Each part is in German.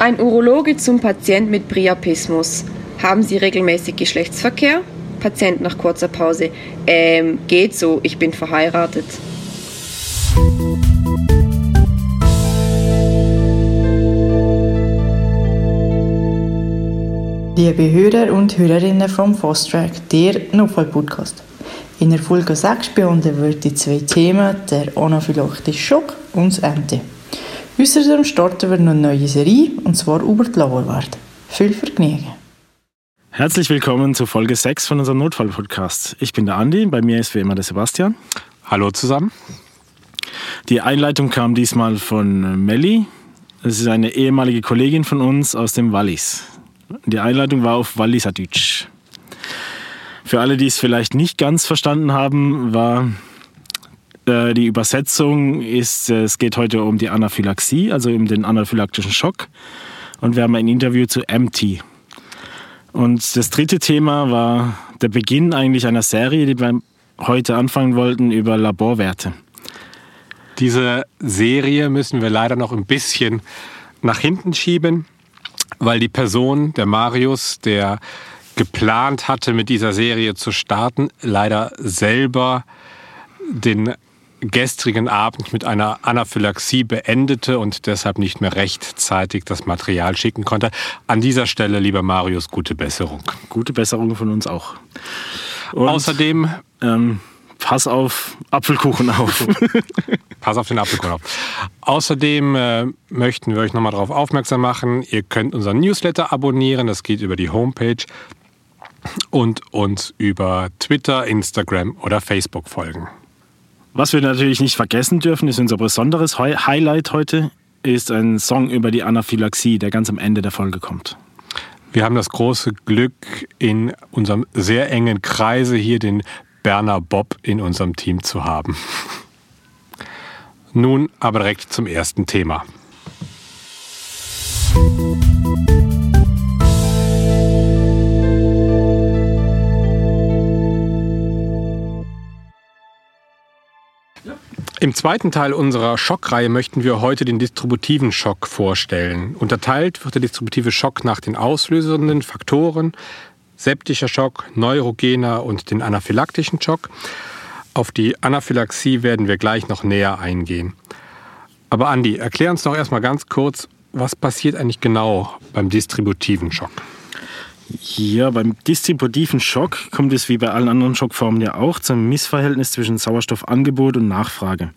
Ein Urologe zum Patient mit Priapismus. Haben Sie regelmäßig Geschlechtsverkehr? Patient nach kurzer Pause. Ähm, geht so, ich bin verheiratet. Liebe Hörer und Hörerinnen vom Fasttrack, der Notfall-Podcast. In der Folge 6 behandeln wir die zwei Themen, der anaphylaktische Schock und das Ente. Außerdem starten wir noch eine neue Serie, und zwar über die Lauerwarte. Viel Vergnügen! Herzlich willkommen zu Folge 6 von unserem Notfall-Podcast. Ich bin der Andi, bei mir ist wie immer der Sebastian. Hallo zusammen. Die Einleitung kam diesmal von Melli. Das ist eine ehemalige Kollegin von uns aus dem Wallis. Die Einleitung war auf Walliserdeutsch. Für alle, die es vielleicht nicht ganz verstanden haben, war die Übersetzung ist, äh, es geht heute um die Anaphylaxie, also um den anaphylaktischen Schock. Und wir haben ein Interview zu MT. Und das dritte Thema war der Beginn eigentlich einer Serie, die wir heute anfangen wollten, über Laborwerte. Diese Serie müssen wir leider noch ein bisschen nach hinten schieben, weil die Person, der Marius, der geplant hatte, mit dieser Serie zu starten, leider selber den gestrigen Abend mit einer Anaphylaxie beendete und deshalb nicht mehr rechtzeitig das Material schicken konnte. An dieser Stelle, lieber Marius, gute Besserung. Gute Besserung von uns auch. Und, Außerdem, ähm, pass auf Apfelkuchen auf. pass auf den Apfelkuchen auf. Außerdem äh, möchten wir euch nochmal darauf aufmerksam machen, ihr könnt unseren Newsletter abonnieren. Das geht über die Homepage und uns über Twitter, Instagram oder Facebook folgen. Was wir natürlich nicht vergessen dürfen, ist unser besonderes Highlight heute, ist ein Song über die Anaphylaxie, der ganz am Ende der Folge kommt. Wir haben das große Glück, in unserem sehr engen Kreise hier den Berner Bob in unserem Team zu haben. Nun aber direkt zum ersten Thema. Im zweiten Teil unserer Schockreihe möchten wir heute den distributiven Schock vorstellen. Unterteilt wird der distributive Schock nach den auslösenden Faktoren, septischer Schock, neurogener und den anaphylaktischen Schock. Auf die Anaphylaxie werden wir gleich noch näher eingehen. Aber Andi, erklär uns doch erstmal ganz kurz, was passiert eigentlich genau beim distributiven Schock? Ja, beim distributiven Schock kommt es wie bei allen anderen Schockformen ja auch zum Missverhältnis zwischen Sauerstoffangebot und Nachfrage.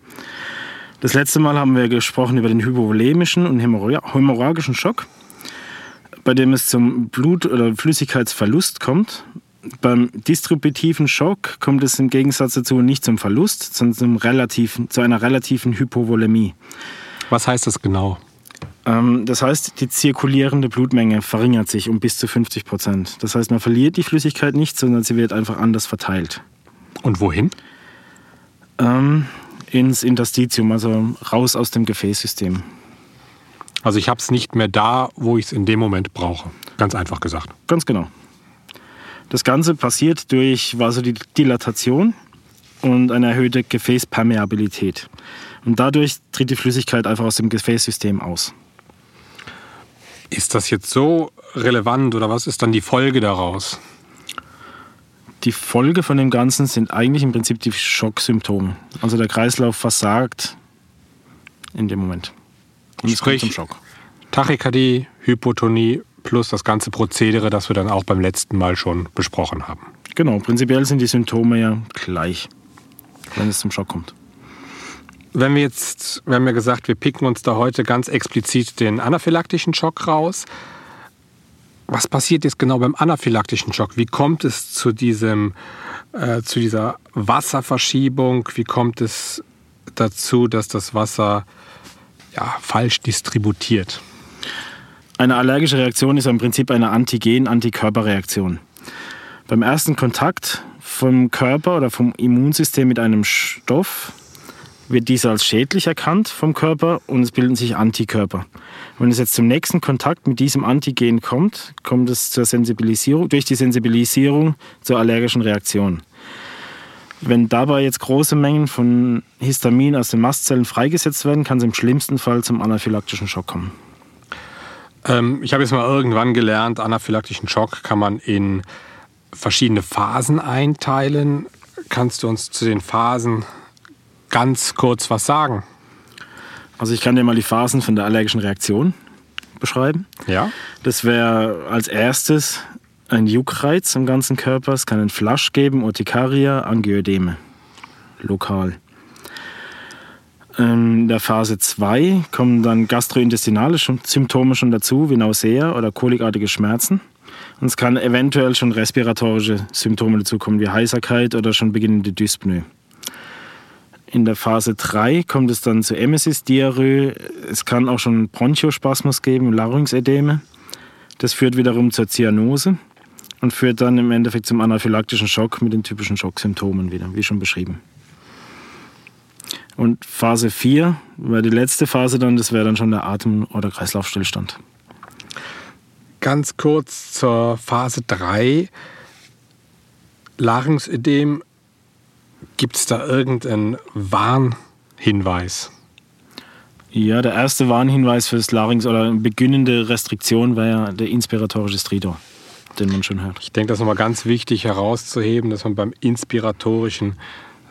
Das letzte Mal haben wir gesprochen über den hypovolemischen und hämorrhagischen Schock, bei dem es zum Blut- oder Flüssigkeitsverlust kommt. Beim distributiven Schock kommt es im Gegensatz dazu nicht zum Verlust, sondern zum relativen, zu einer relativen Hypovolemie. Was heißt das genau? Ähm, das heißt, die zirkulierende Blutmenge verringert sich um bis zu 50 Prozent. Das heißt, man verliert die Flüssigkeit nicht, sondern sie wird einfach anders verteilt. Und wohin? Ähm, ins Interstitium, also raus aus dem Gefäßsystem. Also ich habe es nicht mehr da, wo ich es in dem Moment brauche. Ganz einfach gesagt. Ganz genau. Das Ganze passiert durch Vasodilatation und eine erhöhte Gefäßpermeabilität. Und dadurch tritt die Flüssigkeit einfach aus dem Gefäßsystem aus. Ist das jetzt so relevant oder was ist dann die Folge daraus? Die Folge von dem Ganzen sind eigentlich im Prinzip die Schocksymptome. Also der Kreislauf versagt in dem Moment. Und Sprich, es kommt zum Schock. Tachykardie, Hypotonie plus das ganze Prozedere, das wir dann auch beim letzten Mal schon besprochen haben. Genau, prinzipiell sind die Symptome ja gleich, wenn es zum Schock kommt. Wenn wir jetzt, wir haben ja gesagt, wir picken uns da heute ganz explizit den anaphylaktischen Schock raus. Was passiert jetzt genau beim anaphylaktischen Schock? Wie kommt es zu, diesem, äh, zu dieser Wasserverschiebung? Wie kommt es dazu, dass das Wasser ja, falsch distributiert? Eine allergische Reaktion ist im Prinzip eine Antigen-Antikörperreaktion. Beim ersten Kontakt vom Körper oder vom Immunsystem mit einem Stoff wird dieser als schädlich erkannt vom Körper und es bilden sich Antikörper. Wenn es jetzt zum nächsten Kontakt mit diesem Antigen kommt, kommt es zur Sensibilisierung, durch die Sensibilisierung zur allergischen Reaktion. Wenn dabei jetzt große Mengen von Histamin aus den Mastzellen freigesetzt werden, kann es im schlimmsten Fall zum anaphylaktischen Schock kommen. Ähm, ich habe jetzt mal irgendwann gelernt, anaphylaktischen Schock kann man in verschiedene Phasen einteilen. Kannst du uns zu den Phasen ganz kurz was sagen? Also ich kann dir mal die Phasen von der allergischen Reaktion beschreiben. Ja. Das wäre als erstes ein Juckreiz im ganzen Körper. Es kann einen Flasch geben, Urtikaria, Angioedeme. Lokal. In der Phase 2 kommen dann gastrointestinale Symptome schon dazu, wie Nausea oder kolikartige Schmerzen. Und es kann eventuell schon respiratorische Symptome dazukommen, wie Heiserkeit oder schon beginnende Dyspnoe. In der Phase 3 kommt es dann zu Emesis, Diarrhoe. Es kann auch schon Bronchospasmus geben, Larynxedeme. Das führt wiederum zur Zyanose und führt dann im Endeffekt zum anaphylaktischen Schock mit den typischen Schocksymptomen wieder, wie schon beschrieben. Und Phase 4 wäre die letzte Phase dann, das wäre dann schon der Atem- oder Kreislaufstillstand. Ganz kurz zur Phase 3. Larynxödem, gibt es da irgendeinen Warnhinweis? Ja, der erste Warnhinweis für das Larynx oder eine beginnende Restriktion wäre ja der inspiratorische Stridor, den man schon hört. Ich denke, das ist nochmal ganz wichtig herauszuheben, dass man beim inspiratorischen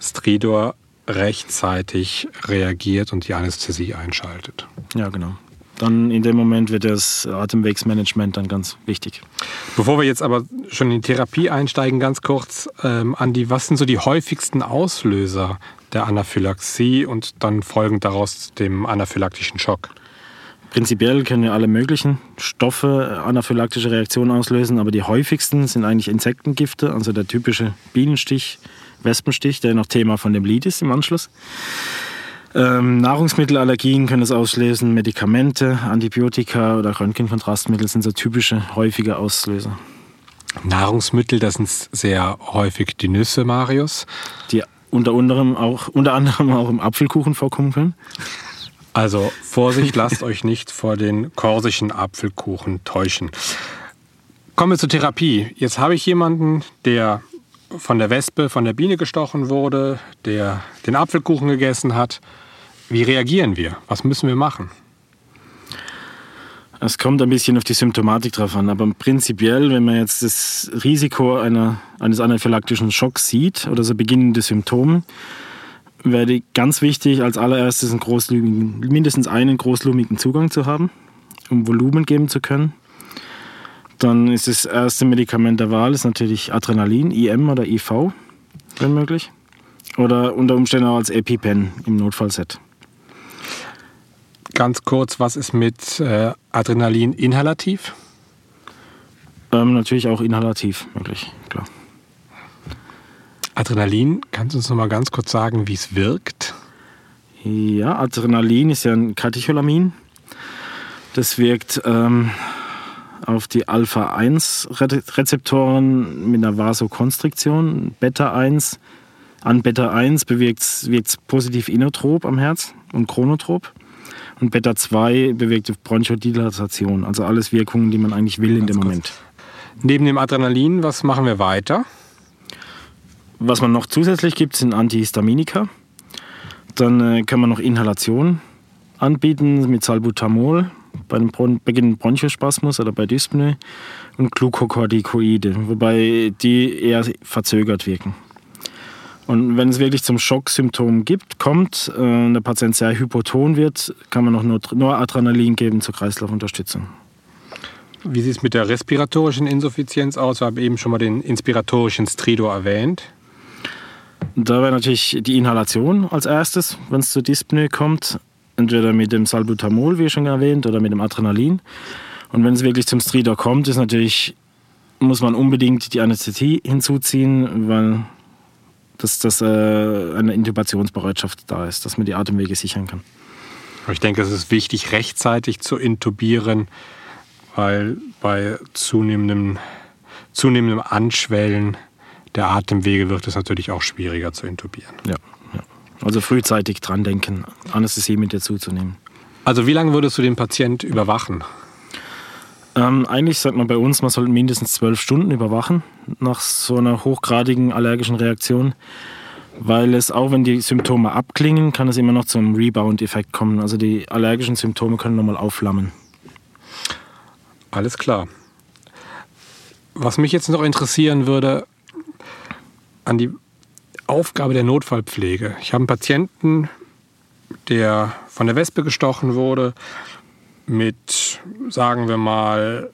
Stridor rechtzeitig reagiert und die Anästhesie einschaltet. Ja, genau. Dann in dem Moment wird das Atemwegsmanagement dann ganz wichtig. Bevor wir jetzt aber schon in die Therapie einsteigen, ganz kurz, ähm, Andi, was sind so die häufigsten Auslöser der Anaphylaxie und dann folgend daraus dem anaphylaktischen Schock? Prinzipiell können ja alle möglichen Stoffe anaphylaktische Reaktionen auslösen, aber die häufigsten sind eigentlich Insektengifte, also der typische Bienenstich, Wespenstich, der noch Thema von dem Lied ist im Anschluss. Ähm, Nahrungsmittelallergien können es auslösen, Medikamente, Antibiotika oder Röntgenkontrastmittel sind so typische häufige Auslöser. Nahrungsmittel, das sind sehr häufig die Nüsse, Marius. Die unter anderem auch, unter anderem auch im Apfelkuchen vorkommen können. Also Vorsicht, lasst euch nicht vor den korsischen Apfelkuchen täuschen. Kommen wir zur Therapie. Jetzt habe ich jemanden, der von der Wespe, von der Biene gestochen wurde, der den Apfelkuchen gegessen hat. Wie reagieren wir? Was müssen wir machen? Es kommt ein bisschen auf die Symptomatik drauf an, aber prinzipiell, wenn man jetzt das Risiko einer, eines anaphylaktischen Schocks sieht oder so beginnende Symptome, wäre ganz wichtig, als allererstes einen mindestens einen großlumigen Zugang zu haben, um Volumen geben zu können. Dann ist das erste Medikament der Wahl ist natürlich Adrenalin, IM oder IV, wenn möglich. Oder unter Umständen auch als EpiPen im Notfallset. Ganz kurz, was ist mit äh, Adrenalin inhalativ? Ähm, natürlich auch inhalativ möglich, klar. Adrenalin, kannst du uns noch mal ganz kurz sagen, wie es wirkt? Ja, Adrenalin ist ja ein Katecholamin. Das wirkt ähm, auf die Alpha-1-Rezeptoren mit einer Vasokonstriktion. Beta-1 an Beta-1 bewirkt es positiv inotrop am Herz und chronotrop. Und Beta-2 bewirkt Bronchodilatation. Also alles Wirkungen, die man eigentlich will in dem Moment. Neben dem Adrenalin, was machen wir weiter? Was man noch zusätzlich gibt, sind Antihistaminika. Dann äh, kann man noch Inhalation anbieten mit Salbutamol bei dem Bron beginnenden Bronchospasmus oder bei Dyspnoe und Glucocorticoide, wobei die eher verzögert wirken. Und wenn es wirklich zum Schocksymptom gibt, kommt äh, der Patient sehr hypoton wird, kann man noch nur, nur Adrenalin geben zur Kreislaufunterstützung. Wie sieht es mit der respiratorischen Insuffizienz aus? Wir haben eben schon mal den inspiratorischen Stridor erwähnt. Da wäre natürlich die Inhalation als erstes, wenn es zur Dyspnoe kommt entweder mit dem Salbutamol, wie schon erwähnt, oder mit dem Adrenalin. Und wenn es wirklich zum Stridor kommt, ist natürlich, muss man unbedingt die Anästhesie hinzuziehen, weil das, das, äh, eine Intubationsbereitschaft da ist, dass man die Atemwege sichern kann. Ich denke, es ist wichtig, rechtzeitig zu intubieren, weil bei zunehmendem, zunehmendem Anschwellen der Atemwege wird es natürlich auch schwieriger zu intubieren. Ja. Also frühzeitig dran denken, Anästhesie mit dazu zu nehmen. Also wie lange würdest du den Patient überwachen? Ähm, eigentlich sagt man bei uns, man sollte mindestens zwölf Stunden überwachen nach so einer hochgradigen allergischen Reaktion, weil es auch wenn die Symptome abklingen, kann es immer noch zum Rebound-Effekt kommen. Also die allergischen Symptome können nochmal aufflammen. Alles klar. Was mich jetzt noch interessieren würde, an die Aufgabe der Notfallpflege. Ich habe einen Patienten, der von der Wespe gestochen wurde, mit, sagen wir mal,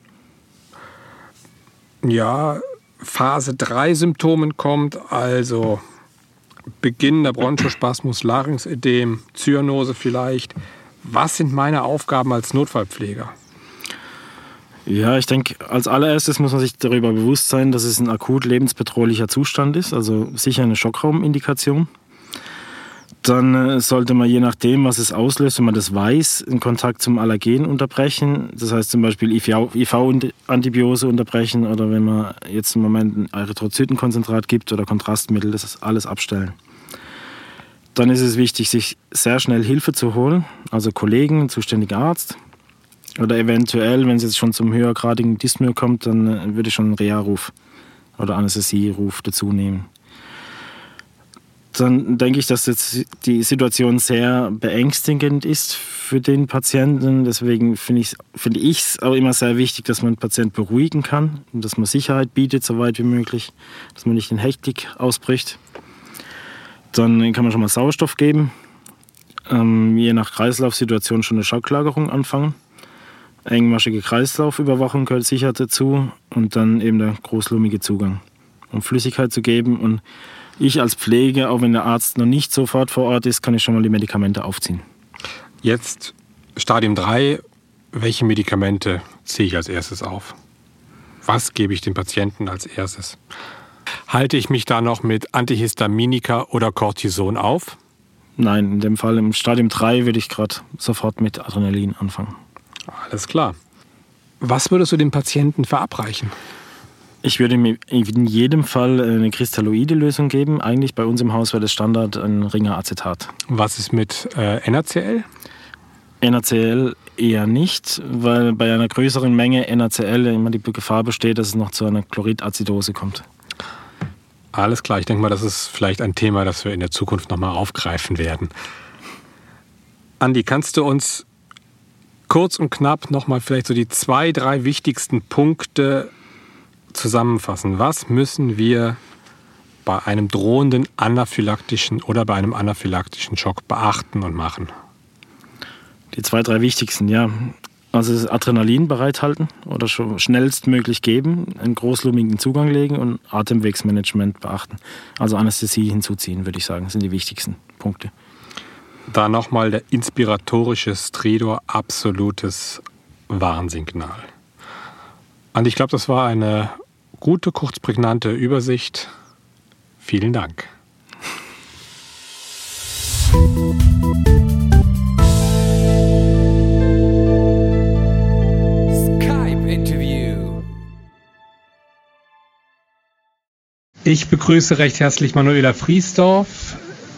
ja, Phase 3 Symptomen kommt, also Beginn der Bronchospasmus, Larynxödem, Zyanose vielleicht. Was sind meine Aufgaben als Notfallpfleger? Ja, ich denke, als allererstes muss man sich darüber bewusst sein, dass es ein akut lebensbedrohlicher Zustand ist, also sicher eine Schockraumindikation. Dann äh, sollte man je nachdem, was es auslöst, wenn man das weiß, den Kontakt zum Allergen unterbrechen. Das heißt zum Beispiel IV-Antibiose unterbrechen oder wenn man jetzt im Moment ein Erythrozytenkonzentrat gibt oder Kontrastmittel, das ist alles abstellen. Dann ist es wichtig, sich sehr schnell Hilfe zu holen, also Kollegen, zuständiger Arzt. Oder eventuell, wenn es jetzt schon zum höhergradigen Dyspnoe kommt, dann äh, würde ich schon einen Reha-Ruf oder Anästhesie-Ruf dazu nehmen dann denke ich, dass jetzt die Situation sehr beängstigend ist für den Patienten. Deswegen finde ich es find auch immer sehr wichtig, dass man den Patienten beruhigen kann und dass man Sicherheit bietet, so weit wie möglich, dass man nicht in Hektik ausbricht. Dann kann man schon mal Sauerstoff geben. Ähm, je nach Kreislaufsituation schon eine Schocklagerung anfangen. Engmaschige Kreislaufüberwachung gehört sicher dazu und dann eben der großlumige Zugang, um Flüssigkeit zu geben und ich als Pflege, auch wenn der Arzt noch nicht sofort vor Ort ist, kann ich schon mal die Medikamente aufziehen. Jetzt Stadium 3. Welche Medikamente ziehe ich als erstes auf? Was gebe ich dem Patienten als erstes? Halte ich mich da noch mit Antihistaminika oder Cortison auf? Nein, in dem Fall im Stadium 3 würde ich gerade sofort mit Adrenalin anfangen. Alles klar. Was würdest du dem Patienten verabreichen? Ich würde mir in jedem Fall eine kristalloide Lösung geben. Eigentlich bei uns im Haus wäre das Standard ein Ringer Acetat. Was ist mit äh, NaCl? NaCl eher nicht, weil bei einer größeren Menge NaCl immer die Gefahr besteht, dass es noch zu einer Chloridazidose kommt. Alles klar, ich denke mal, das ist vielleicht ein Thema, das wir in der Zukunft nochmal aufgreifen werden. Andi, kannst du uns kurz und knapp nochmal vielleicht so die zwei, drei wichtigsten Punkte zusammenfassen, was müssen wir bei einem drohenden anaphylaktischen oder bei einem anaphylaktischen Schock beachten und machen? Die zwei, drei wichtigsten, ja. Also das Adrenalin bereithalten oder schnellstmöglich geben, einen großlumigen Zugang legen und Atemwegsmanagement beachten. Also Anästhesie hinzuziehen, würde ich sagen, sind die wichtigsten Punkte. Da nochmal der inspiratorische Stridor, absolutes Warnsignal. Und ich glaube, das war eine gute, kurzprägnante Übersicht. Vielen Dank. Ich begrüße recht herzlich Manuela Friesdorf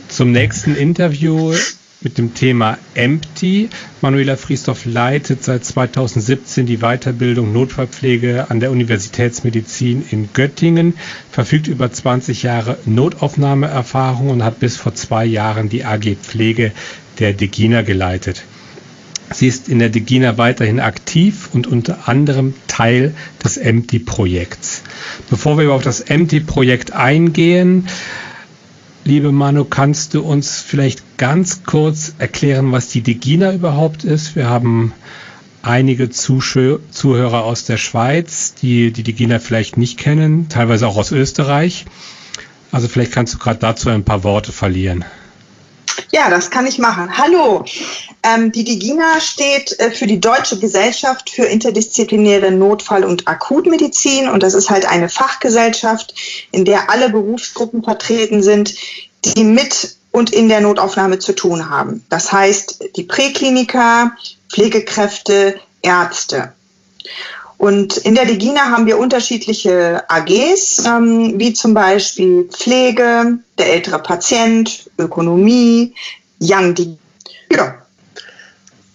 zum nächsten Interview mit dem Thema Empty. Manuela Friesdorf leitet seit 2017 die Weiterbildung Notfallpflege an der Universitätsmedizin in Göttingen, verfügt über 20 Jahre Notaufnahmeerfahrung und hat bis vor zwei Jahren die AG Pflege der Degina geleitet. Sie ist in der Degina weiterhin aktiv und unter anderem Teil des Empty-Projekts. Bevor wir auf das Empty-Projekt eingehen, Liebe Manu, kannst du uns vielleicht ganz kurz erklären, was die Degina überhaupt ist? Wir haben einige Zuhörer aus der Schweiz, die die Degina vielleicht nicht kennen, teilweise auch aus Österreich. Also vielleicht kannst du gerade dazu ein paar Worte verlieren. Ja, das kann ich machen. Hallo. Ähm, die DIGINA steht äh, für die Deutsche Gesellschaft für interdisziplinäre Notfall- und Akutmedizin und das ist halt eine Fachgesellschaft, in der alle Berufsgruppen vertreten sind, die mit und in der Notaufnahme zu tun haben. Das heißt, die Präkliniker, Pflegekräfte, Ärzte. Und in der Degina haben wir unterschiedliche AGs, ähm, wie zum Beispiel Pflege, der ältere Patient, Ökonomie, Young Degina. Ja.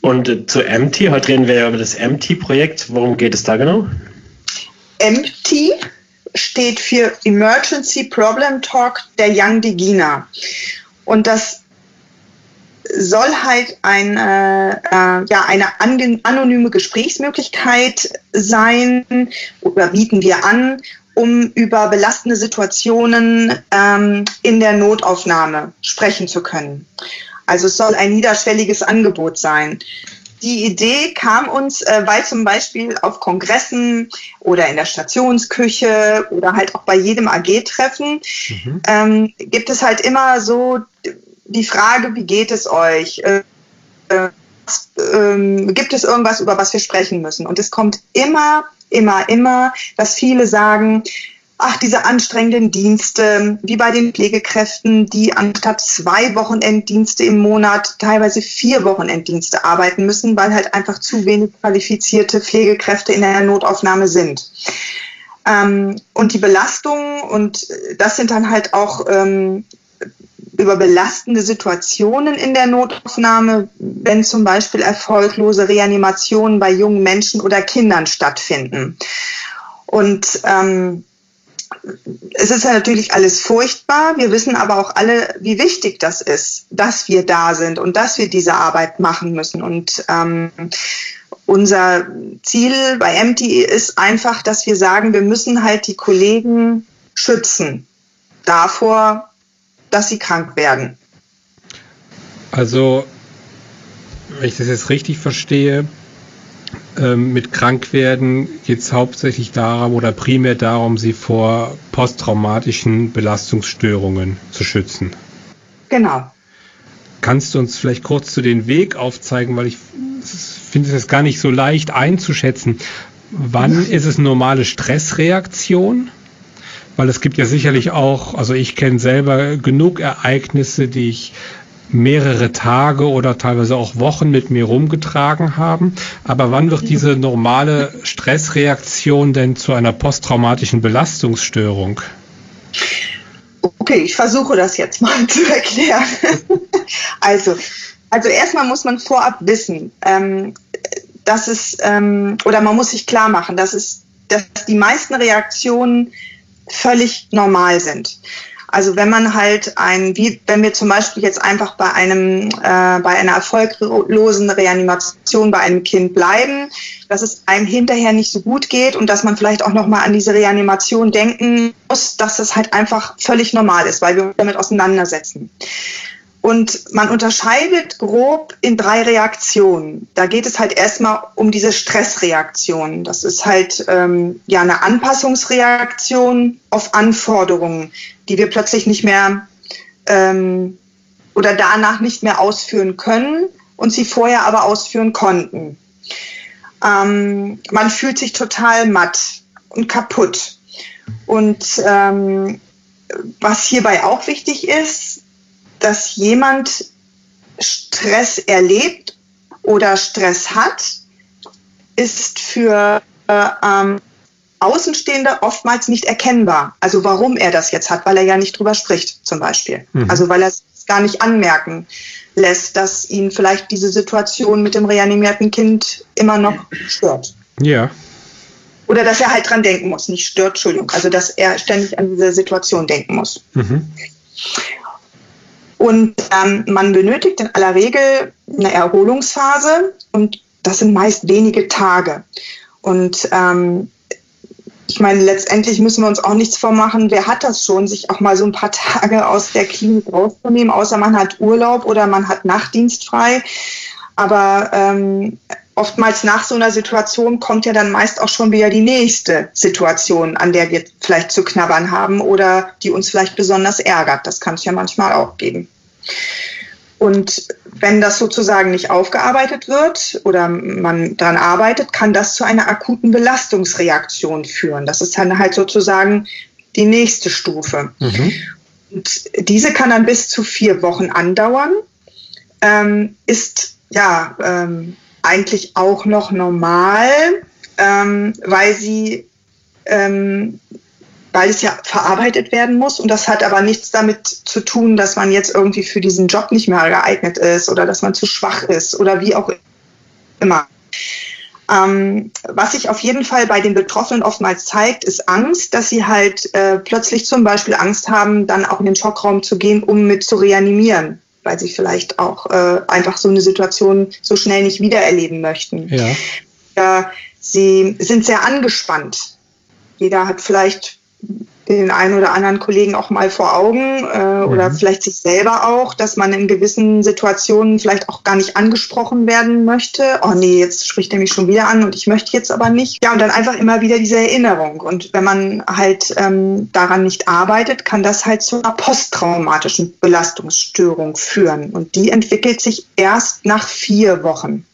Und äh, zu MT, heute reden wir ja über das MT-Projekt. Worum geht es da genau? MT steht für Emergency Problem Talk der Young Degina. Und das soll halt ein, äh, äh, ja, eine anonyme Gesprächsmöglichkeit sein oder bieten wir an, um über belastende Situationen ähm, in der Notaufnahme sprechen zu können. Also es soll ein niederschwelliges Angebot sein. Die Idee kam uns, äh, weil zum Beispiel auf Kongressen oder in der Stationsküche oder halt auch bei jedem AG-Treffen mhm. ähm, gibt es halt immer so die Frage, wie geht es euch? Äh, äh, ähm, gibt es irgendwas, über was wir sprechen müssen? Und es kommt immer, immer, immer, dass viele sagen, ach, diese anstrengenden Dienste, wie bei den Pflegekräften, die anstatt zwei Wochenenddienste im Monat teilweise vier Wochenenddienste arbeiten müssen, weil halt einfach zu wenig qualifizierte Pflegekräfte in der Notaufnahme sind. Ähm, und die Belastung, und das sind dann halt auch ähm, über belastende Situationen in der Notaufnahme, wenn zum Beispiel erfolglose Reanimationen bei jungen Menschen oder Kindern stattfinden. Und ähm, es ist ja natürlich alles furchtbar. Wir wissen aber auch alle, wie wichtig das ist, dass wir da sind und dass wir diese Arbeit machen müssen. Und ähm, unser Ziel bei MTI ist einfach, dass wir sagen, wir müssen halt die Kollegen schützen davor, dass sie krank werden. Also, wenn ich das jetzt richtig verstehe, ähm, mit Krankwerden geht es hauptsächlich darum oder primär darum, sie vor posttraumatischen Belastungsstörungen zu schützen. Genau. Kannst du uns vielleicht kurz zu den Weg aufzeigen, weil ich finde es gar nicht so leicht einzuschätzen. Wann ist es normale Stressreaktion? Weil es gibt ja sicherlich auch, also ich kenne selber genug Ereignisse, die ich mehrere Tage oder teilweise auch Wochen mit mir rumgetragen haben. Aber wann wird diese normale Stressreaktion denn zu einer posttraumatischen Belastungsstörung? Okay, ich versuche das jetzt mal zu erklären. also, also erstmal muss man vorab wissen, ähm, dass es, ähm, oder man muss sich klar machen, dass es, dass die meisten Reaktionen völlig normal sind. Also wenn man halt ein, wie wenn wir zum Beispiel jetzt einfach bei einem, äh, bei einer erfolglosen Reanimation bei einem Kind bleiben, dass es einem hinterher nicht so gut geht und dass man vielleicht auch nochmal an diese Reanimation denken muss, dass das halt einfach völlig normal ist, weil wir uns damit auseinandersetzen. Und man unterscheidet grob in drei Reaktionen. Da geht es halt erstmal um diese Stressreaktion. Das ist halt ähm, ja eine Anpassungsreaktion auf Anforderungen, die wir plötzlich nicht mehr ähm, oder danach nicht mehr ausführen können und sie vorher aber ausführen konnten. Ähm, man fühlt sich total matt und kaputt. Und ähm, was hierbei auch wichtig ist, dass jemand Stress erlebt oder Stress hat, ist für äh, ähm, Außenstehende oftmals nicht erkennbar. Also warum er das jetzt hat, weil er ja nicht drüber spricht, zum Beispiel. Mhm. Also weil er es gar nicht anmerken lässt, dass ihn vielleicht diese Situation mit dem reanimierten Kind immer noch stört. Ja. Oder dass er halt dran denken muss, nicht stört, Entschuldigung. Also dass er ständig an diese Situation denken muss. Mhm. Und ähm, man benötigt in aller Regel eine Erholungsphase und das sind meist wenige Tage. Und ähm, ich meine, letztendlich müssen wir uns auch nichts vormachen. Wer hat das schon, sich auch mal so ein paar Tage aus der Klinik rauszunehmen, außer man hat Urlaub oder man hat Nachtdienst frei. Aber ähm, oftmals nach so einer Situation kommt ja dann meist auch schon wieder die nächste Situation, an der wir vielleicht zu knabbern haben oder die uns vielleicht besonders ärgert. Das kann es ja manchmal auch geben. Und wenn das sozusagen nicht aufgearbeitet wird oder man daran arbeitet, kann das zu einer akuten Belastungsreaktion führen. Das ist dann halt sozusagen die nächste Stufe. Mhm. Und diese kann dann bis zu vier Wochen andauern, ähm, ist ja ähm, eigentlich auch noch normal, ähm, weil sie ähm, weil es ja verarbeitet werden muss. Und das hat aber nichts damit zu tun, dass man jetzt irgendwie für diesen Job nicht mehr geeignet ist oder dass man zu schwach ist oder wie auch immer. Ähm, was sich auf jeden Fall bei den Betroffenen oftmals zeigt, ist Angst, dass sie halt äh, plötzlich zum Beispiel Angst haben, dann auch in den Schockraum zu gehen, um mit zu reanimieren. weil sie vielleicht auch äh, einfach so eine Situation so schnell nicht wiedererleben möchten. Ja. Ja, sie sind sehr angespannt. Jeder hat vielleicht den einen oder anderen Kollegen auch mal vor Augen äh, oder Mhm. vielleicht sich selber auch, dass man in gewissen Situationen vielleicht auch gar nicht angesprochen werden möchte. Oh nee, jetzt spricht er mich schon wieder an und ich möchte jetzt aber nicht. Ja, und dann einfach immer wieder diese Erinnerung. Und wenn man halt ähm, daran nicht arbeitet, kann das halt zu einer posttraumatischen Belastungsstörung führen. Und die entwickelt sich erst nach vier Wochen.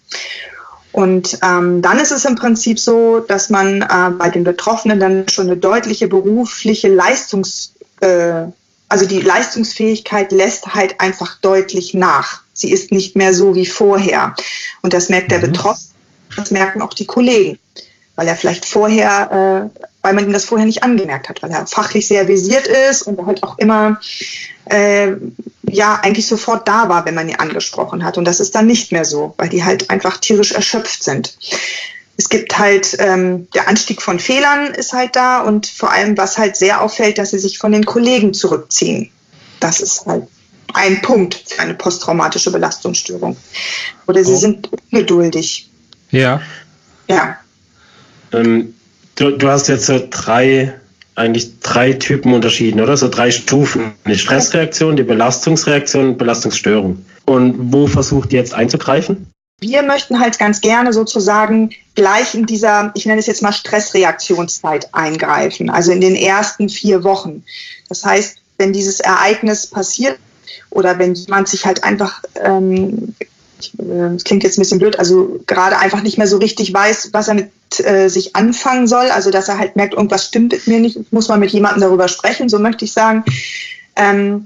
Und ähm, dann ist es im Prinzip so, dass man äh, bei den Betroffenen dann schon eine deutliche berufliche Leistungs, äh, also die Leistungsfähigkeit lässt halt einfach deutlich nach. Sie ist nicht mehr so wie vorher. Und das merkt der Mhm. Betroffene, das merken auch die Kollegen, weil er vielleicht vorher, äh, weil man ihm das vorher nicht angemerkt hat, weil er fachlich sehr visiert ist und halt auch immer äh, ja eigentlich sofort da war, wenn man ihn angesprochen hat. Und das ist dann nicht mehr so, weil die halt einfach tierisch erschöpft sind. Es gibt halt ähm, der Anstieg von Fehlern ist halt da und vor allem, was halt sehr auffällt, dass sie sich von den Kollegen zurückziehen. Das ist halt ein Punkt für eine posttraumatische Belastungsstörung. Oder sie Oh. sind ungeduldig. Ja. Ja, Ähm, du, du hast jetzt so drei, eigentlich drei Typen unterschieden, oder? So drei Stufen. Eine Stressreaktion, die Belastungsreaktion und Belastungsstörung. Und wo versucht ihr jetzt einzugreifen? wir möchten halt ganz gerne sozusagen gleich in dieser, ich nenne es jetzt mal Stressreaktionszeit eingreifen, also in den ersten vier Wochen. Das heißt, wenn dieses Ereignis passiert oder wenn jemand sich halt einfach, ähm, äh, klingt jetzt ein bisschen blöd, also gerade einfach nicht mehr so richtig weiß, was er mit äh, sich anfangen soll, also dass er halt merkt, irgendwas stimmt mit mir nicht, ich muss mal mit jemandem darüber sprechen, so möchte ich sagen. Ähm,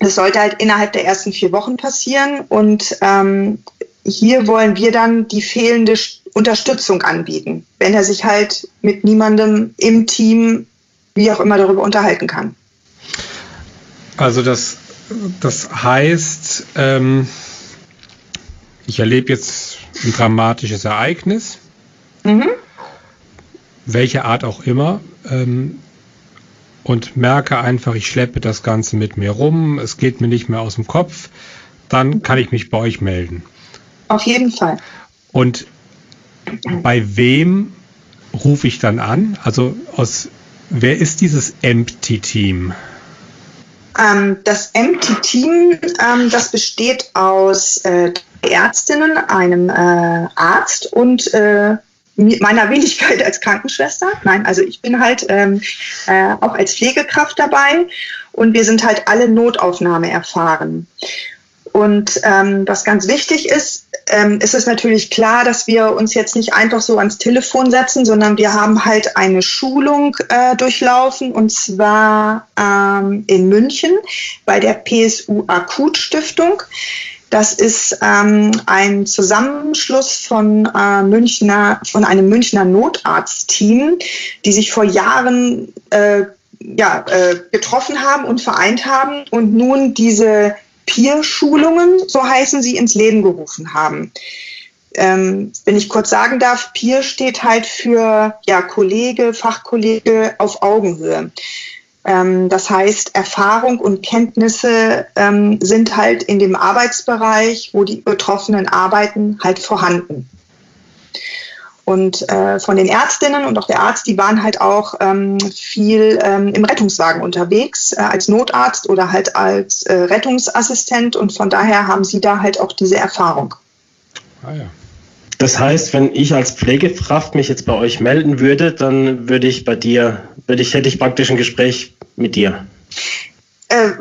das sollte halt innerhalb der ersten vier Wochen passieren und ähm, hier wollen wir dann die fehlende Unterstützung anbieten, wenn er sich halt mit niemandem im Team wie auch immer darüber unterhalten kann. Also das, das heißt, ähm, ich erlebe jetzt ein dramatisches Ereignis, Mhm. welche Art auch immer, ähm, und merke einfach, ich schleppe das Ganze mit mir rum, es geht mir nicht mehr aus dem Kopf, dann kann ich mich bei euch melden. Auf jeden Fall. Und bei wem rufe ich dann an? Also aus wer ist dieses Empty Team? Ähm, das Empty Team, ähm, das besteht aus äh, Ärztinnen, einem äh, Arzt und äh, meiner Wenigkeit als Krankenschwester. Nein, also ich bin halt ähm, äh, auch als Pflegekraft dabei und wir sind halt alle Notaufnahme erfahren. Und ähm, was ganz wichtig ist, ähm, ist es natürlich klar, dass wir uns jetzt nicht einfach so ans Telefon setzen, sondern wir haben halt eine Schulung äh, durchlaufen und zwar ähm, in München bei der PSU Akut Stiftung. Das ist ähm, ein Zusammenschluss von, äh, Münchner, von einem Münchner Notarztteam, die sich vor Jahren äh, ja, äh, getroffen haben und vereint haben und nun diese Peer-Schulungen, so heißen sie, ins Leben gerufen haben. Ähm, wenn ich kurz sagen darf, Peer steht halt für ja, Kollege, Fachkollege auf Augenhöhe. Ähm, das heißt, Erfahrung und Kenntnisse ähm, sind halt in dem Arbeitsbereich, wo die Betroffenen arbeiten, halt vorhanden. Und äh, von den Ärztinnen und auch der Arzt, die waren halt auch ähm, viel ähm, im Rettungswagen unterwegs, äh, als Notarzt oder halt als äh, Rettungsassistent. Und von daher haben sie da halt auch diese Erfahrung. Ah ja. Das heißt, wenn ich als Pflegekraft mich jetzt bei euch melden würde, dann würde ich bei dir, würde ich, hätte ich praktisch ein Gespräch mit dir. Äh,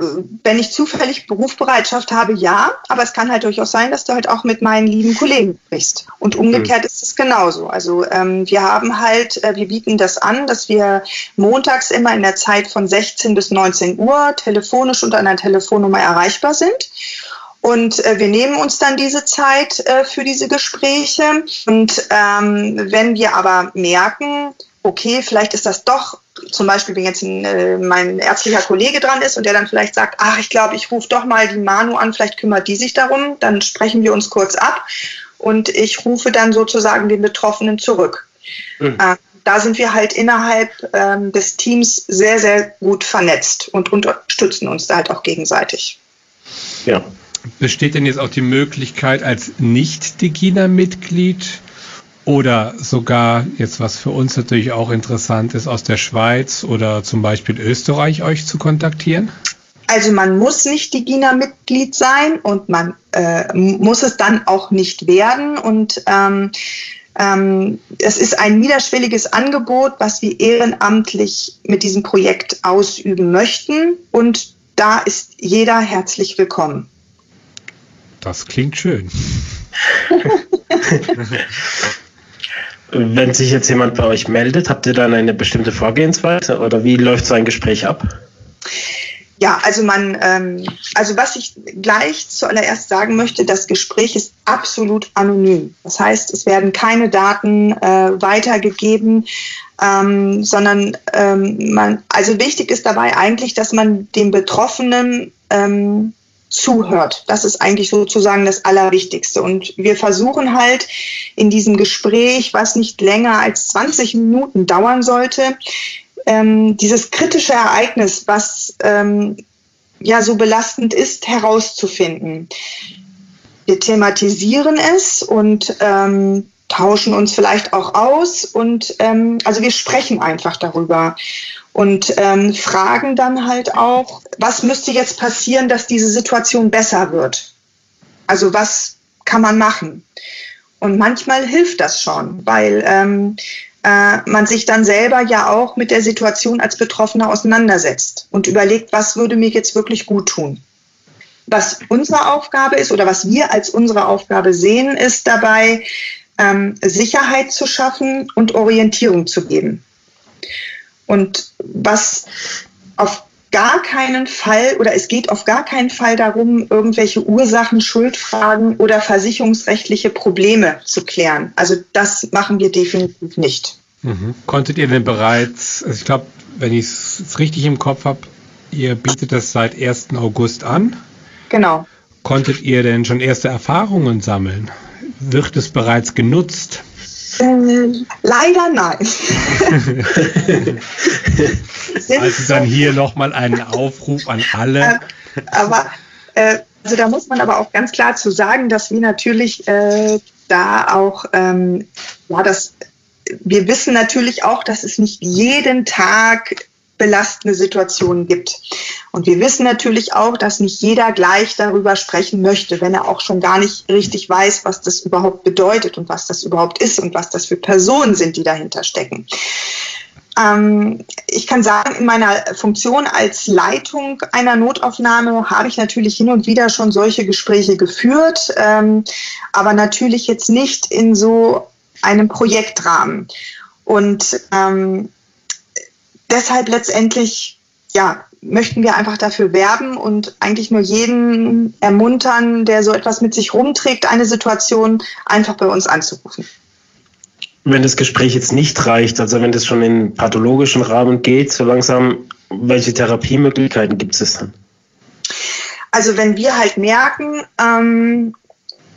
wenn ich zufällig Berufsbereitschaft habe, ja, aber es kann halt durchaus sein, dass du halt auch mit meinen lieben Kollegen sprichst. Und umgekehrt ist es genauso. Also ähm, wir haben halt, äh, wir bieten das an, dass wir montags immer in der Zeit von 16 bis 19 Uhr telefonisch unter einer Telefonnummer erreichbar sind. Und äh, wir nehmen uns dann diese Zeit äh, für diese Gespräche. Und ähm, wenn wir aber merken, okay, vielleicht ist das doch, zum Beispiel, wenn jetzt ein, äh, mein ärztlicher Kollege dran ist und der dann vielleicht sagt, ach, ich glaube, ich rufe doch mal die Manu an, vielleicht kümmert die sich darum, dann sprechen wir uns kurz ab und ich rufe dann sozusagen den Betroffenen zurück. Mhm. Äh, da sind wir halt innerhalb ähm, des Teams sehr, sehr gut vernetzt und unterstützen uns da halt auch gegenseitig. Ja. Besteht denn jetzt auch die Möglichkeit als Nicht-Digina-Mitglied oder sogar jetzt, was für uns natürlich auch interessant ist, aus der Schweiz oder zum Beispiel Österreich euch zu kontaktieren? Also man muss nicht Digina-Mitglied sein und man äh, muss es dann auch nicht werden. Und ähm, ähm, es ist ein niederschwelliges Angebot, was wir ehrenamtlich mit diesem Projekt ausüben möchten. Und da ist jeder herzlich willkommen. Das klingt schön. Wenn sich jetzt jemand bei euch meldet, habt ihr dann eine bestimmte Vorgehensweise oder wie läuft so ein Gespräch ab? Ja, also man, ähm, also was ich gleich zuallererst sagen möchte, das Gespräch ist absolut anonym. Das heißt, es werden keine Daten äh, weitergegeben, ähm, sondern ähm, man, also wichtig ist dabei eigentlich, dass man dem Betroffenen ähm, zuhört. Das ist eigentlich sozusagen das Allerwichtigste. Und wir versuchen halt in diesem Gespräch, was nicht länger als 20 Minuten dauern sollte, ähm, dieses kritische Ereignis, was ähm, ja so belastend ist, herauszufinden. Wir thematisieren es und ähm, tauschen uns vielleicht auch aus und ähm, also wir sprechen einfach darüber und ähm, fragen dann halt auch, was müsste jetzt passieren, dass diese Situation besser wird? Also was kann man machen? Und manchmal hilft das schon, weil ähm, äh, man sich dann selber ja auch mit der Situation als Betroffener auseinandersetzt und überlegt, was würde mir jetzt wirklich gut tun. Was unsere Aufgabe ist oder was wir als unsere Aufgabe sehen, ist dabei, ähm, Sicherheit zu schaffen und Orientierung zu geben. Und was auf gar keinen Fall oder es geht auf gar keinen Fall darum, irgendwelche Ursachen, Schuldfragen oder versicherungsrechtliche Probleme zu klären. Also das machen wir definitiv nicht. Mhm. Konntet ihr denn bereits, also ich glaube, wenn ich es richtig im Kopf habe, ihr bietet das seit 1. August an? Genau. Konntet ihr denn schon erste Erfahrungen sammeln? Wird es bereits genutzt? Äh, leider nein. also dann hier nochmal einen Aufruf an alle. Äh, aber äh, also da muss man aber auch ganz klar zu sagen, dass wir natürlich äh, da auch, ähm, ja, das, wir wissen natürlich auch, dass es nicht jeden Tag belastende Situationen gibt. Und wir wissen natürlich auch, dass nicht jeder gleich darüber sprechen möchte, wenn er auch schon gar nicht richtig weiß, was das überhaupt bedeutet und was das überhaupt ist und was das für Personen sind, die dahinter stecken. Ähm, ich kann sagen, in meiner Funktion als Leitung einer Notaufnahme habe ich natürlich hin und wieder schon solche Gespräche geführt, ähm, aber natürlich jetzt nicht in so einem Projektrahmen. Und ähm, deshalb letztendlich, ja, möchten wir einfach dafür werben und eigentlich nur jeden ermuntern, der so etwas mit sich rumträgt, eine Situation einfach bei uns anzurufen. Wenn das Gespräch jetzt nicht reicht, also wenn das schon in pathologischen Rahmen geht, so langsam, welche Therapiemöglichkeiten gibt es dann? Also wenn wir halt merken, ähm,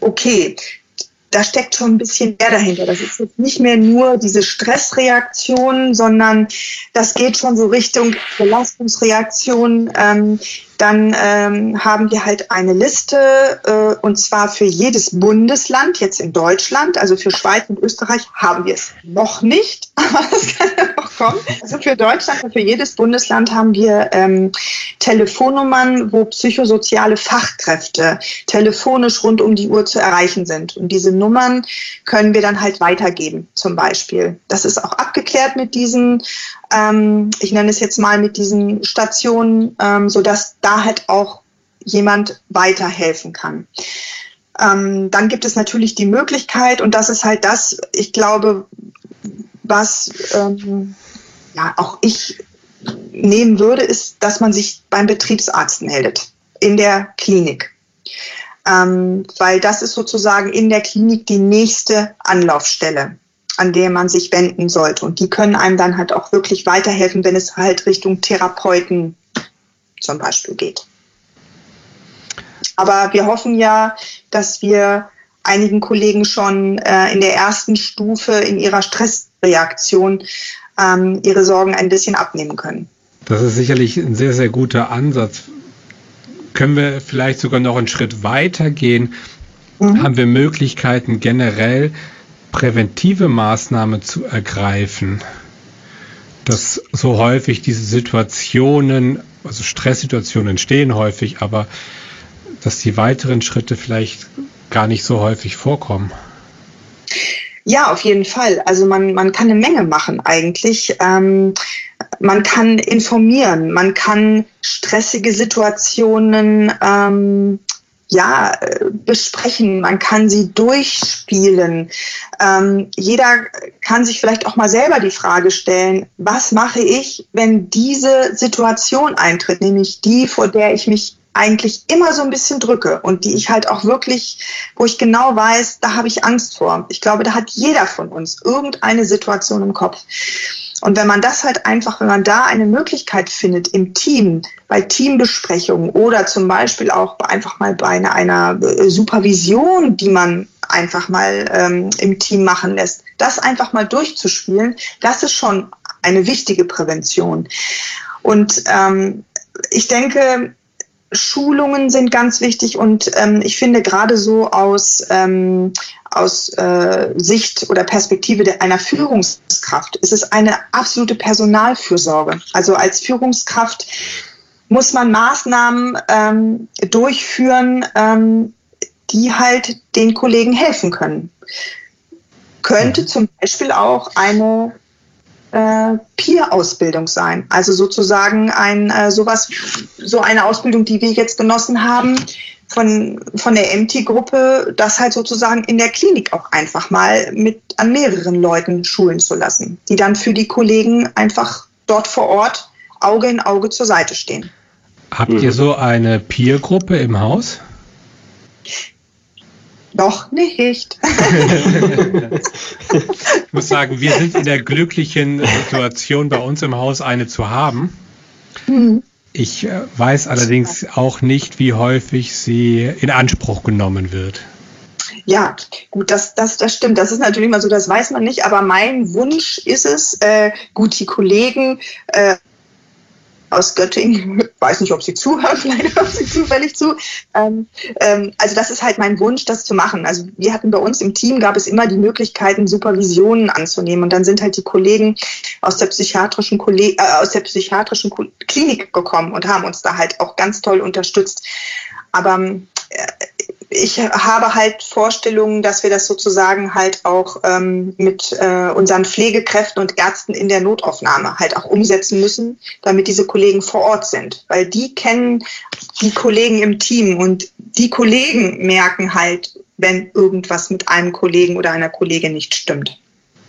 okay, da steckt schon ein bisschen mehr dahinter. Das ist jetzt nicht mehr nur diese Stressreaktion, sondern das geht schon so Richtung Belastungsreaktion. Ähm, dann ähm, haben wir halt eine Liste äh, und zwar für jedes Bundesland, jetzt in Deutschland, also für Schweiz und Österreich haben wir es noch nicht, aber es kann ja noch kommen. Also für Deutschland und für jedes Bundesland haben wir ähm, Telefonnummern, wo psychosoziale Fachkräfte telefonisch rund um die Uhr zu erreichen sind. Und diese Nummern können wir dann halt weitergeben, zum Beispiel. Das ist auch abgeklärt mit diesen ähm, ich nenne es jetzt mal mit diesen Stationen, ähm, sodass da halt auch jemand weiterhelfen kann. Ähm, dann gibt es natürlich die Möglichkeit, und das ist halt das, ich glaube, was ähm, ja auch ich nehmen würde, ist, dass man sich beim Betriebsarzt meldet in der Klinik. Ähm, weil das ist sozusagen in der Klinik die nächste Anlaufstelle an der man sich wenden sollte. Und die können einem dann halt auch wirklich weiterhelfen, wenn es halt Richtung Therapeuten zum Beispiel geht. Aber wir hoffen ja, dass wir einigen Kollegen schon äh, in der ersten Stufe in ihrer Stressreaktion ähm, ihre Sorgen ein bisschen abnehmen können. Das ist sicherlich ein sehr, sehr guter Ansatz. können wir vielleicht sogar noch einen Schritt weiter gehen. Mhm. Haben wir Möglichkeiten generell präventive Maßnahmen zu ergreifen, dass so häufig diese Situationen, also Stresssituationen entstehen häufig, aber dass die weiteren Schritte vielleicht gar nicht so häufig vorkommen. Ja, auf jeden Fall. Also man, man kann eine Menge machen eigentlich. Ähm, man kann informieren, man kann stressige Situationen ähm, ja, besprechen, man kann sie durchspielen. Ähm, jeder kann sich vielleicht auch mal selber die Frage stellen, was mache ich, wenn diese Situation eintritt, nämlich die, vor der ich mich eigentlich immer so ein bisschen drücke und die ich halt auch wirklich, wo ich genau weiß, da habe ich Angst vor. Ich glaube, da hat jeder von uns irgendeine Situation im Kopf. Und wenn man das halt einfach, wenn man da eine Möglichkeit findet im Team, bei Teambesprechungen oder zum Beispiel auch einfach mal bei einer, einer äh, Supervision, die man einfach mal ähm, im Team machen lässt, das einfach mal durchzuspielen, das ist schon eine wichtige Prävention. Und ähm, ich denke, Schulungen sind ganz wichtig und ähm, ich finde gerade so aus, ähm, aus äh, Sicht oder Perspektive der, einer Führungskraft ist es eine absolute Personalfürsorge. Also als Führungskraft muss man Maßnahmen ähm, durchführen, ähm, die halt den Kollegen helfen können. Könnte mhm. zum Beispiel auch eine äh, Peer-Ausbildung sein. Also sozusagen ein äh, sowas, so eine Ausbildung, die wir jetzt genossen haben von, von der MT-Gruppe, das halt sozusagen in der Klinik auch einfach mal mit an mehreren Leuten schulen zu lassen, die dann für die Kollegen einfach dort vor Ort Auge in Auge zur Seite stehen. Habt ihr so eine Peer-Gruppe im Haus? Noch nicht. ich muss sagen, wir sind in der glücklichen Situation, bei uns im Haus eine zu haben. Mhm. Ich äh, weiß allerdings auch nicht, wie häufig sie in Anspruch genommen wird. Ja, gut, das, das, das stimmt. Das ist natürlich mal so, das weiß man nicht. Aber mein Wunsch ist es, äh, gut, die Kollegen äh, aus Göttingen, weiß nicht, ob sie zuhören, vielleicht hören sie zufällig zu. Ähm, ähm, also das ist halt mein Wunsch, das zu machen. Also wir hatten bei uns im Team, gab es immer die Möglichkeiten, Supervisionen anzunehmen. Und dann sind halt die Kollegen aus der psychiatrischen, Kolleg äh, aus der psychiatrischen Klinik gekommen und haben uns da halt auch ganz toll unterstützt. Aber äh, ich habe halt Vorstellungen, dass wir das sozusagen halt auch ähm, mit äh, unseren Pflegekräften und Ärzten in der Notaufnahme halt auch umsetzen müssen, damit diese Kollegen vor Ort sind. Weil die kennen die Kollegen im Team und die Kollegen merken halt, wenn irgendwas mit einem Kollegen oder einer Kollegin nicht stimmt.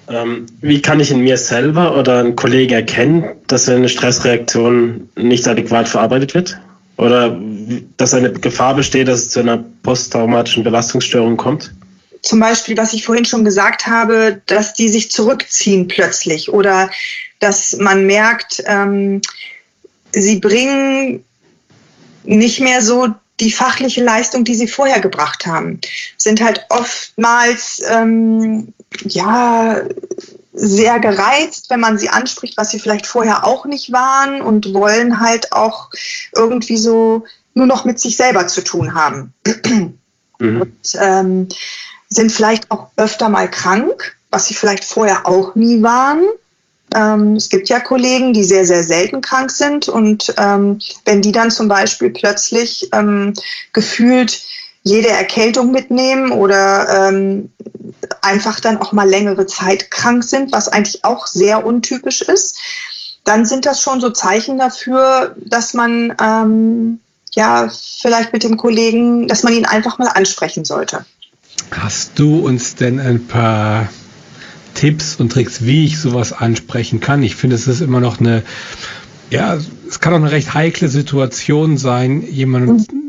Ähm, wie kann ich in mir selber oder ein Kollege erkennen, dass eine Stressreaktion nicht adäquat verarbeitet wird? Oder dass eine Gefahr besteht, dass es zu einer posttraumatischen Belastungsstörung kommt? Zum Beispiel, was ich vorhin schon gesagt habe, dass die sich zurückziehen plötzlich oder dass man merkt, ähm, sie bringen nicht mehr so die fachliche Leistung, die sie vorher gebracht haben. Sind halt oftmals ähm, ja sehr gereizt, wenn man sie anspricht, was sie vielleicht vorher auch nicht waren und wollen halt auch irgendwie so nur noch mit sich selber zu tun haben. Mhm. Und ähm, sind vielleicht auch öfter mal krank, was sie vielleicht vorher auch nie waren. Ähm, es gibt ja Kollegen, die sehr, sehr selten krank sind und ähm, wenn die dann zum Beispiel plötzlich ähm, gefühlt jede Erkältung mitnehmen oder ähm, einfach dann auch mal längere Zeit krank sind, was eigentlich auch sehr untypisch ist, dann sind das schon so Zeichen dafür, dass man ähm, ja vielleicht mit dem Kollegen, dass man ihn einfach mal ansprechen sollte. Hast du uns denn ein paar Tipps und Tricks, wie ich sowas ansprechen kann? Ich finde, es ist immer noch eine, ja, es kann auch eine recht heikle Situation sein, jemanden mhm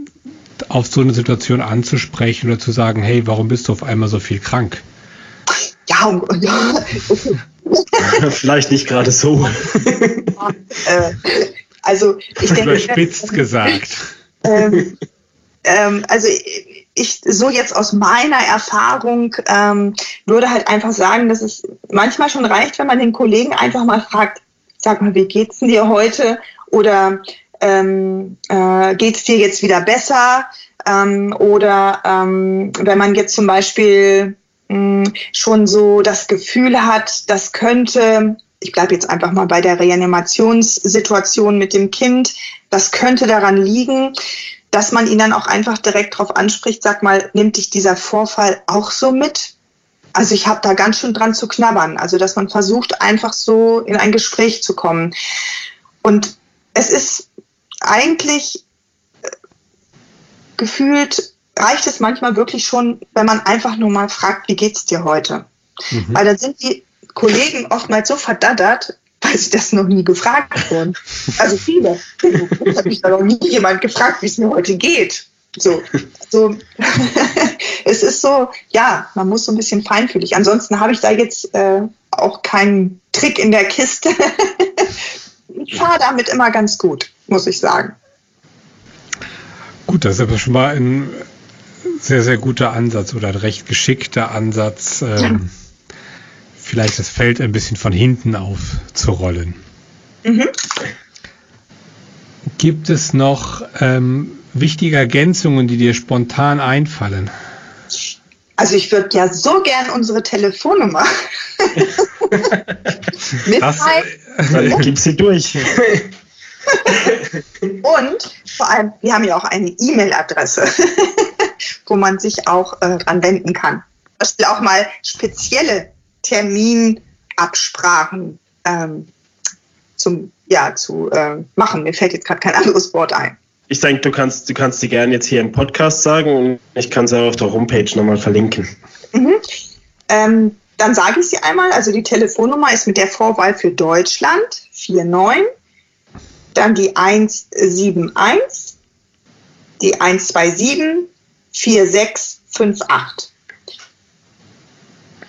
auf so eine Situation anzusprechen oder zu sagen, hey, warum bist du auf einmal so viel krank? Ja, ja. vielleicht nicht gerade so. Äh, also ich denke, überspitzt gesagt. Ähm, ähm, also ich so jetzt aus meiner Erfahrung ähm, würde halt einfach sagen, dass es manchmal schon reicht, wenn man den Kollegen einfach mal fragt, sag mal, wie geht's denn dir heute? Oder ähm, äh, geht es dir jetzt wieder besser? Ähm, oder ähm, wenn man jetzt zum Beispiel mh, hm, schon so das Gefühl hat, das könnte, ich bleibe jetzt einfach mal bei der Reanimationssituation mit dem Kind, das könnte daran liegen, dass man ihn dann auch einfach direkt darauf anspricht, sag mal, nimmt dich dieser Vorfall auch so mit? Also ich habe da ganz schön dran zu knabbern. Also dass man versucht, einfach so in ein Gespräch zu kommen. Und es ist eigentlich äh, gefühlt, reicht es manchmal wirklich schon, wenn man einfach nur mal fragt, wie geht's dir heute? Mhm. Weil dann sind die Kollegen oftmals so verdaddert, weil sie das noch nie gefragt wurden. Also viele. Es hat mich da noch nie jemand gefragt, wie es mir heute geht. So, so es ist so, ja, man muss so ein bisschen feinfühlig. Ansonsten habe ich da jetzt äh, auch keinen Trick in der Kiste. ich fahre damit immer ganz gut, muss ich sagen. Gut, das ist aber schon mal ein sehr, sehr guter Ansatz oder ein recht geschickter Ansatz, ähm, ja. vielleicht das Feld ein bisschen von hinten aufzurollen. Mhm. Gibt es noch ähm, wichtige Ergänzungen, die dir spontan einfallen? Also ich würde ja so gern unsere Telefonnummer mitteilen. Dann gib sie durch. Und vor allem, wir haben ja auch eine E-Mail-Adresse, wo man sich auch äh, dran wenden kann. Beispiel auch mal spezielle Terminabsprachen ähm, zum, ja, zu äh, machen. Mir fällt jetzt gerade kein anderes Wort ein ich denke, du kannst, du kannst die gerne jetzt hier im Podcast sagen und ich kann sie auch auf der Homepage nochmal verlinken. Mhm. Ähm, dann sage ich sie einmal. Also die Telefonnummer ist mit der Vorwahl für Deutschland 49, dann die 171, die 127, 4658.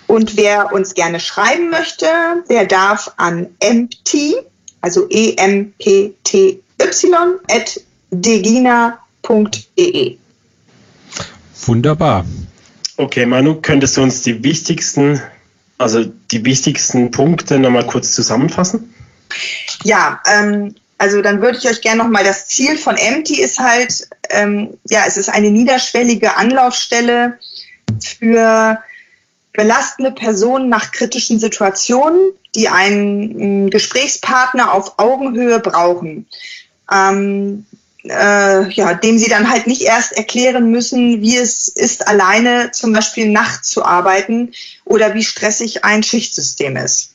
Und wer uns gerne schreiben möchte, der darf an empty, also E-M-P-T-Y, at degina.de. Wunderbar. Okay, Manu, könntest du uns die wichtigsten, also die wichtigsten Punkte nochmal kurz zusammenfassen? Ja, ähm, also dann würde ich euch gerne nochmal, das Ziel von Empty ist halt, ähm, ja, es ist eine niederschwellige Anlaufstelle für belastende Personen nach kritischen Situationen, die einen Gesprächspartner auf Augenhöhe brauchen. Ähm, äh, ja, dem sie dann halt nicht erst erklären müssen, wie es ist, alleine zum Beispiel nachts zu arbeiten oder wie stressig ein Schichtsystem ist.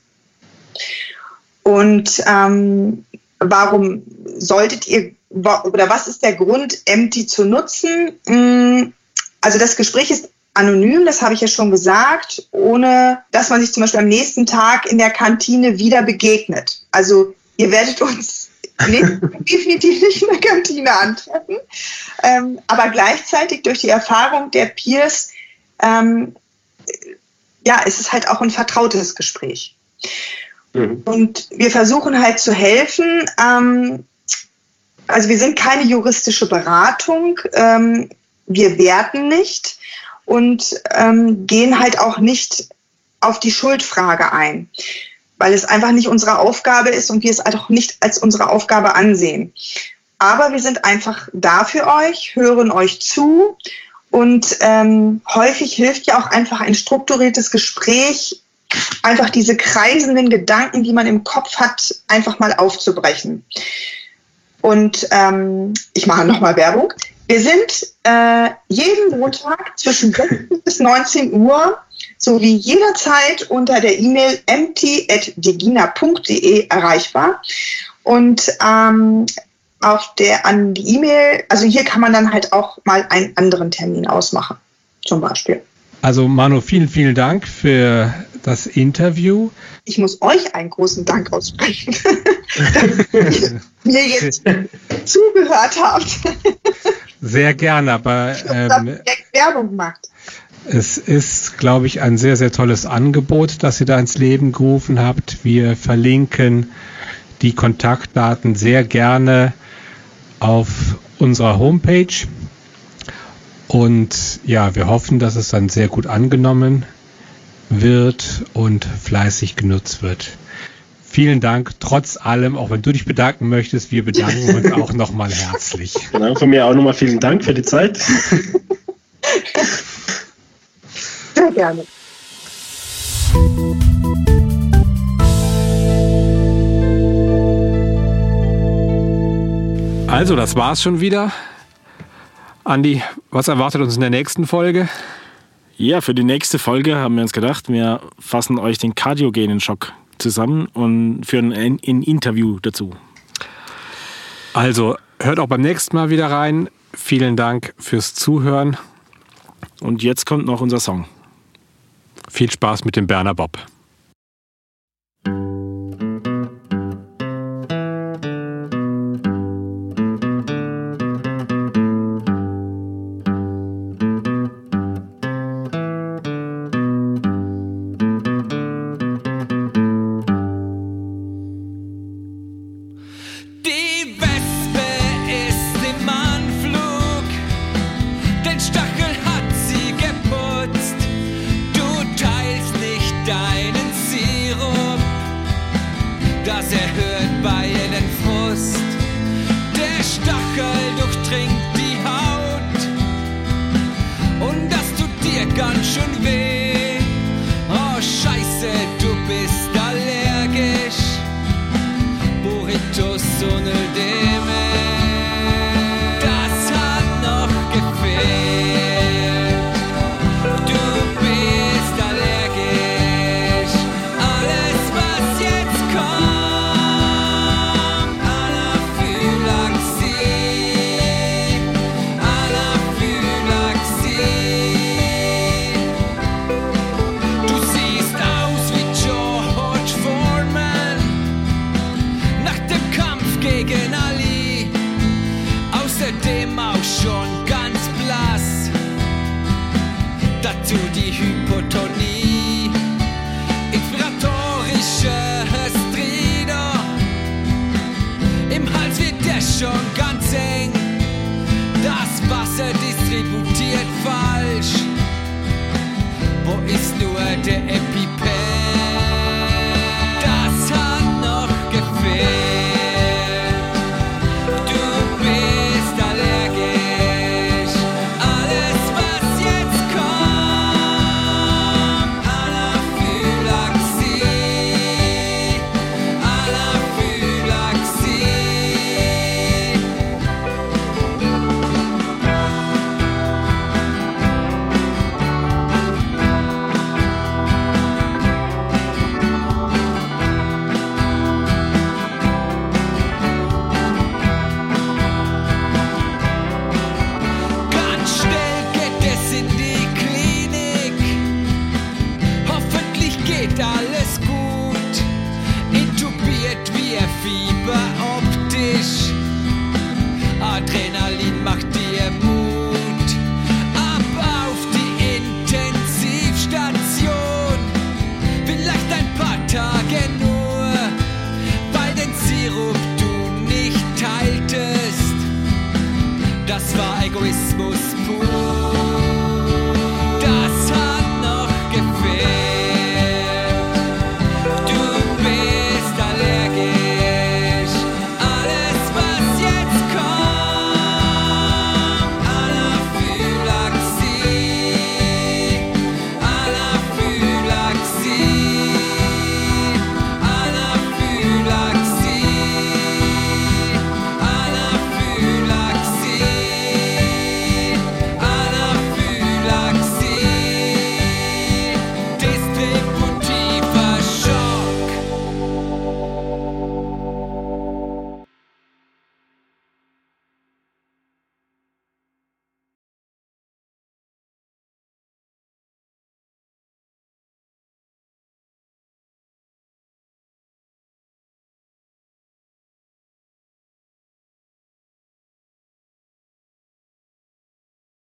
Und ähm, warum solltet ihr oder was ist der Grund, Empty zu nutzen? Mm, also das Gespräch ist anonym, das habe ich ja schon gesagt, ohne dass man sich zum Beispiel am nächsten Tag in der Kantine wieder begegnet. Also ihr werdet uns nee, definitiv nicht in der Kantine antreffen. Ähm, aber gleichzeitig durch die Erfahrung der Peers, ähm, ja, es ist halt auch ein vertrautes Gespräch. Mhm. Und wir versuchen halt zu helfen. Ähm, also wir sind keine juristische Beratung. Ähm, wir werten nicht und ähm, gehen halt auch nicht auf die Schuldfrage ein weil es einfach nicht unsere Aufgabe ist und wir es auch nicht als unsere Aufgabe ansehen. Aber wir sind einfach da für euch, hören euch zu und ähm, häufig hilft ja auch einfach ein strukturiertes Gespräch, einfach diese kreisenden Gedanken, die man im Kopf hat, einfach mal aufzubrechen. Und ähm, ich mache nochmal Werbung. Wir sind äh, jeden Montag zwischen 16 bis 19 Uhr sowie jederzeit unter der E-Mail empty.degina.de erreichbar. Und ähm, auf der an die E-Mail, also hier kann man dann halt auch mal einen anderen Termin ausmachen, zum Beispiel. Also Manu, vielen, vielen Dank für das Interview. Ich muss euch einen großen Dank aussprechen, dass ihr mir jetzt zugehört habt. Sehr gerne, aber ähm, Werbung macht. Es ist, glaube ich, ein sehr, sehr tolles Angebot, das ihr da ins Leben gerufen habt. Wir verlinken die Kontaktdaten sehr gerne auf unserer Homepage. Und ja, wir hoffen, dass es dann sehr gut angenommen wird und fleißig genutzt wird. Vielen Dank, trotz allem, auch wenn du dich bedanken möchtest, wir bedanken uns auch nochmal herzlich. Genau, von mir auch nochmal vielen Dank für die Zeit. Sehr gerne. Also, das war's schon wieder. Andi, was erwartet uns in der nächsten Folge? Ja, für die nächste Folge haben wir uns gedacht, wir fassen euch den kardiogenen Schock zusammen und führen ein, ein Interview dazu. Also, hört auch beim nächsten Mal wieder rein. Vielen Dank fürs Zuhören. Und jetzt kommt noch unser Song. Viel Spaß mit dem Berner Bob.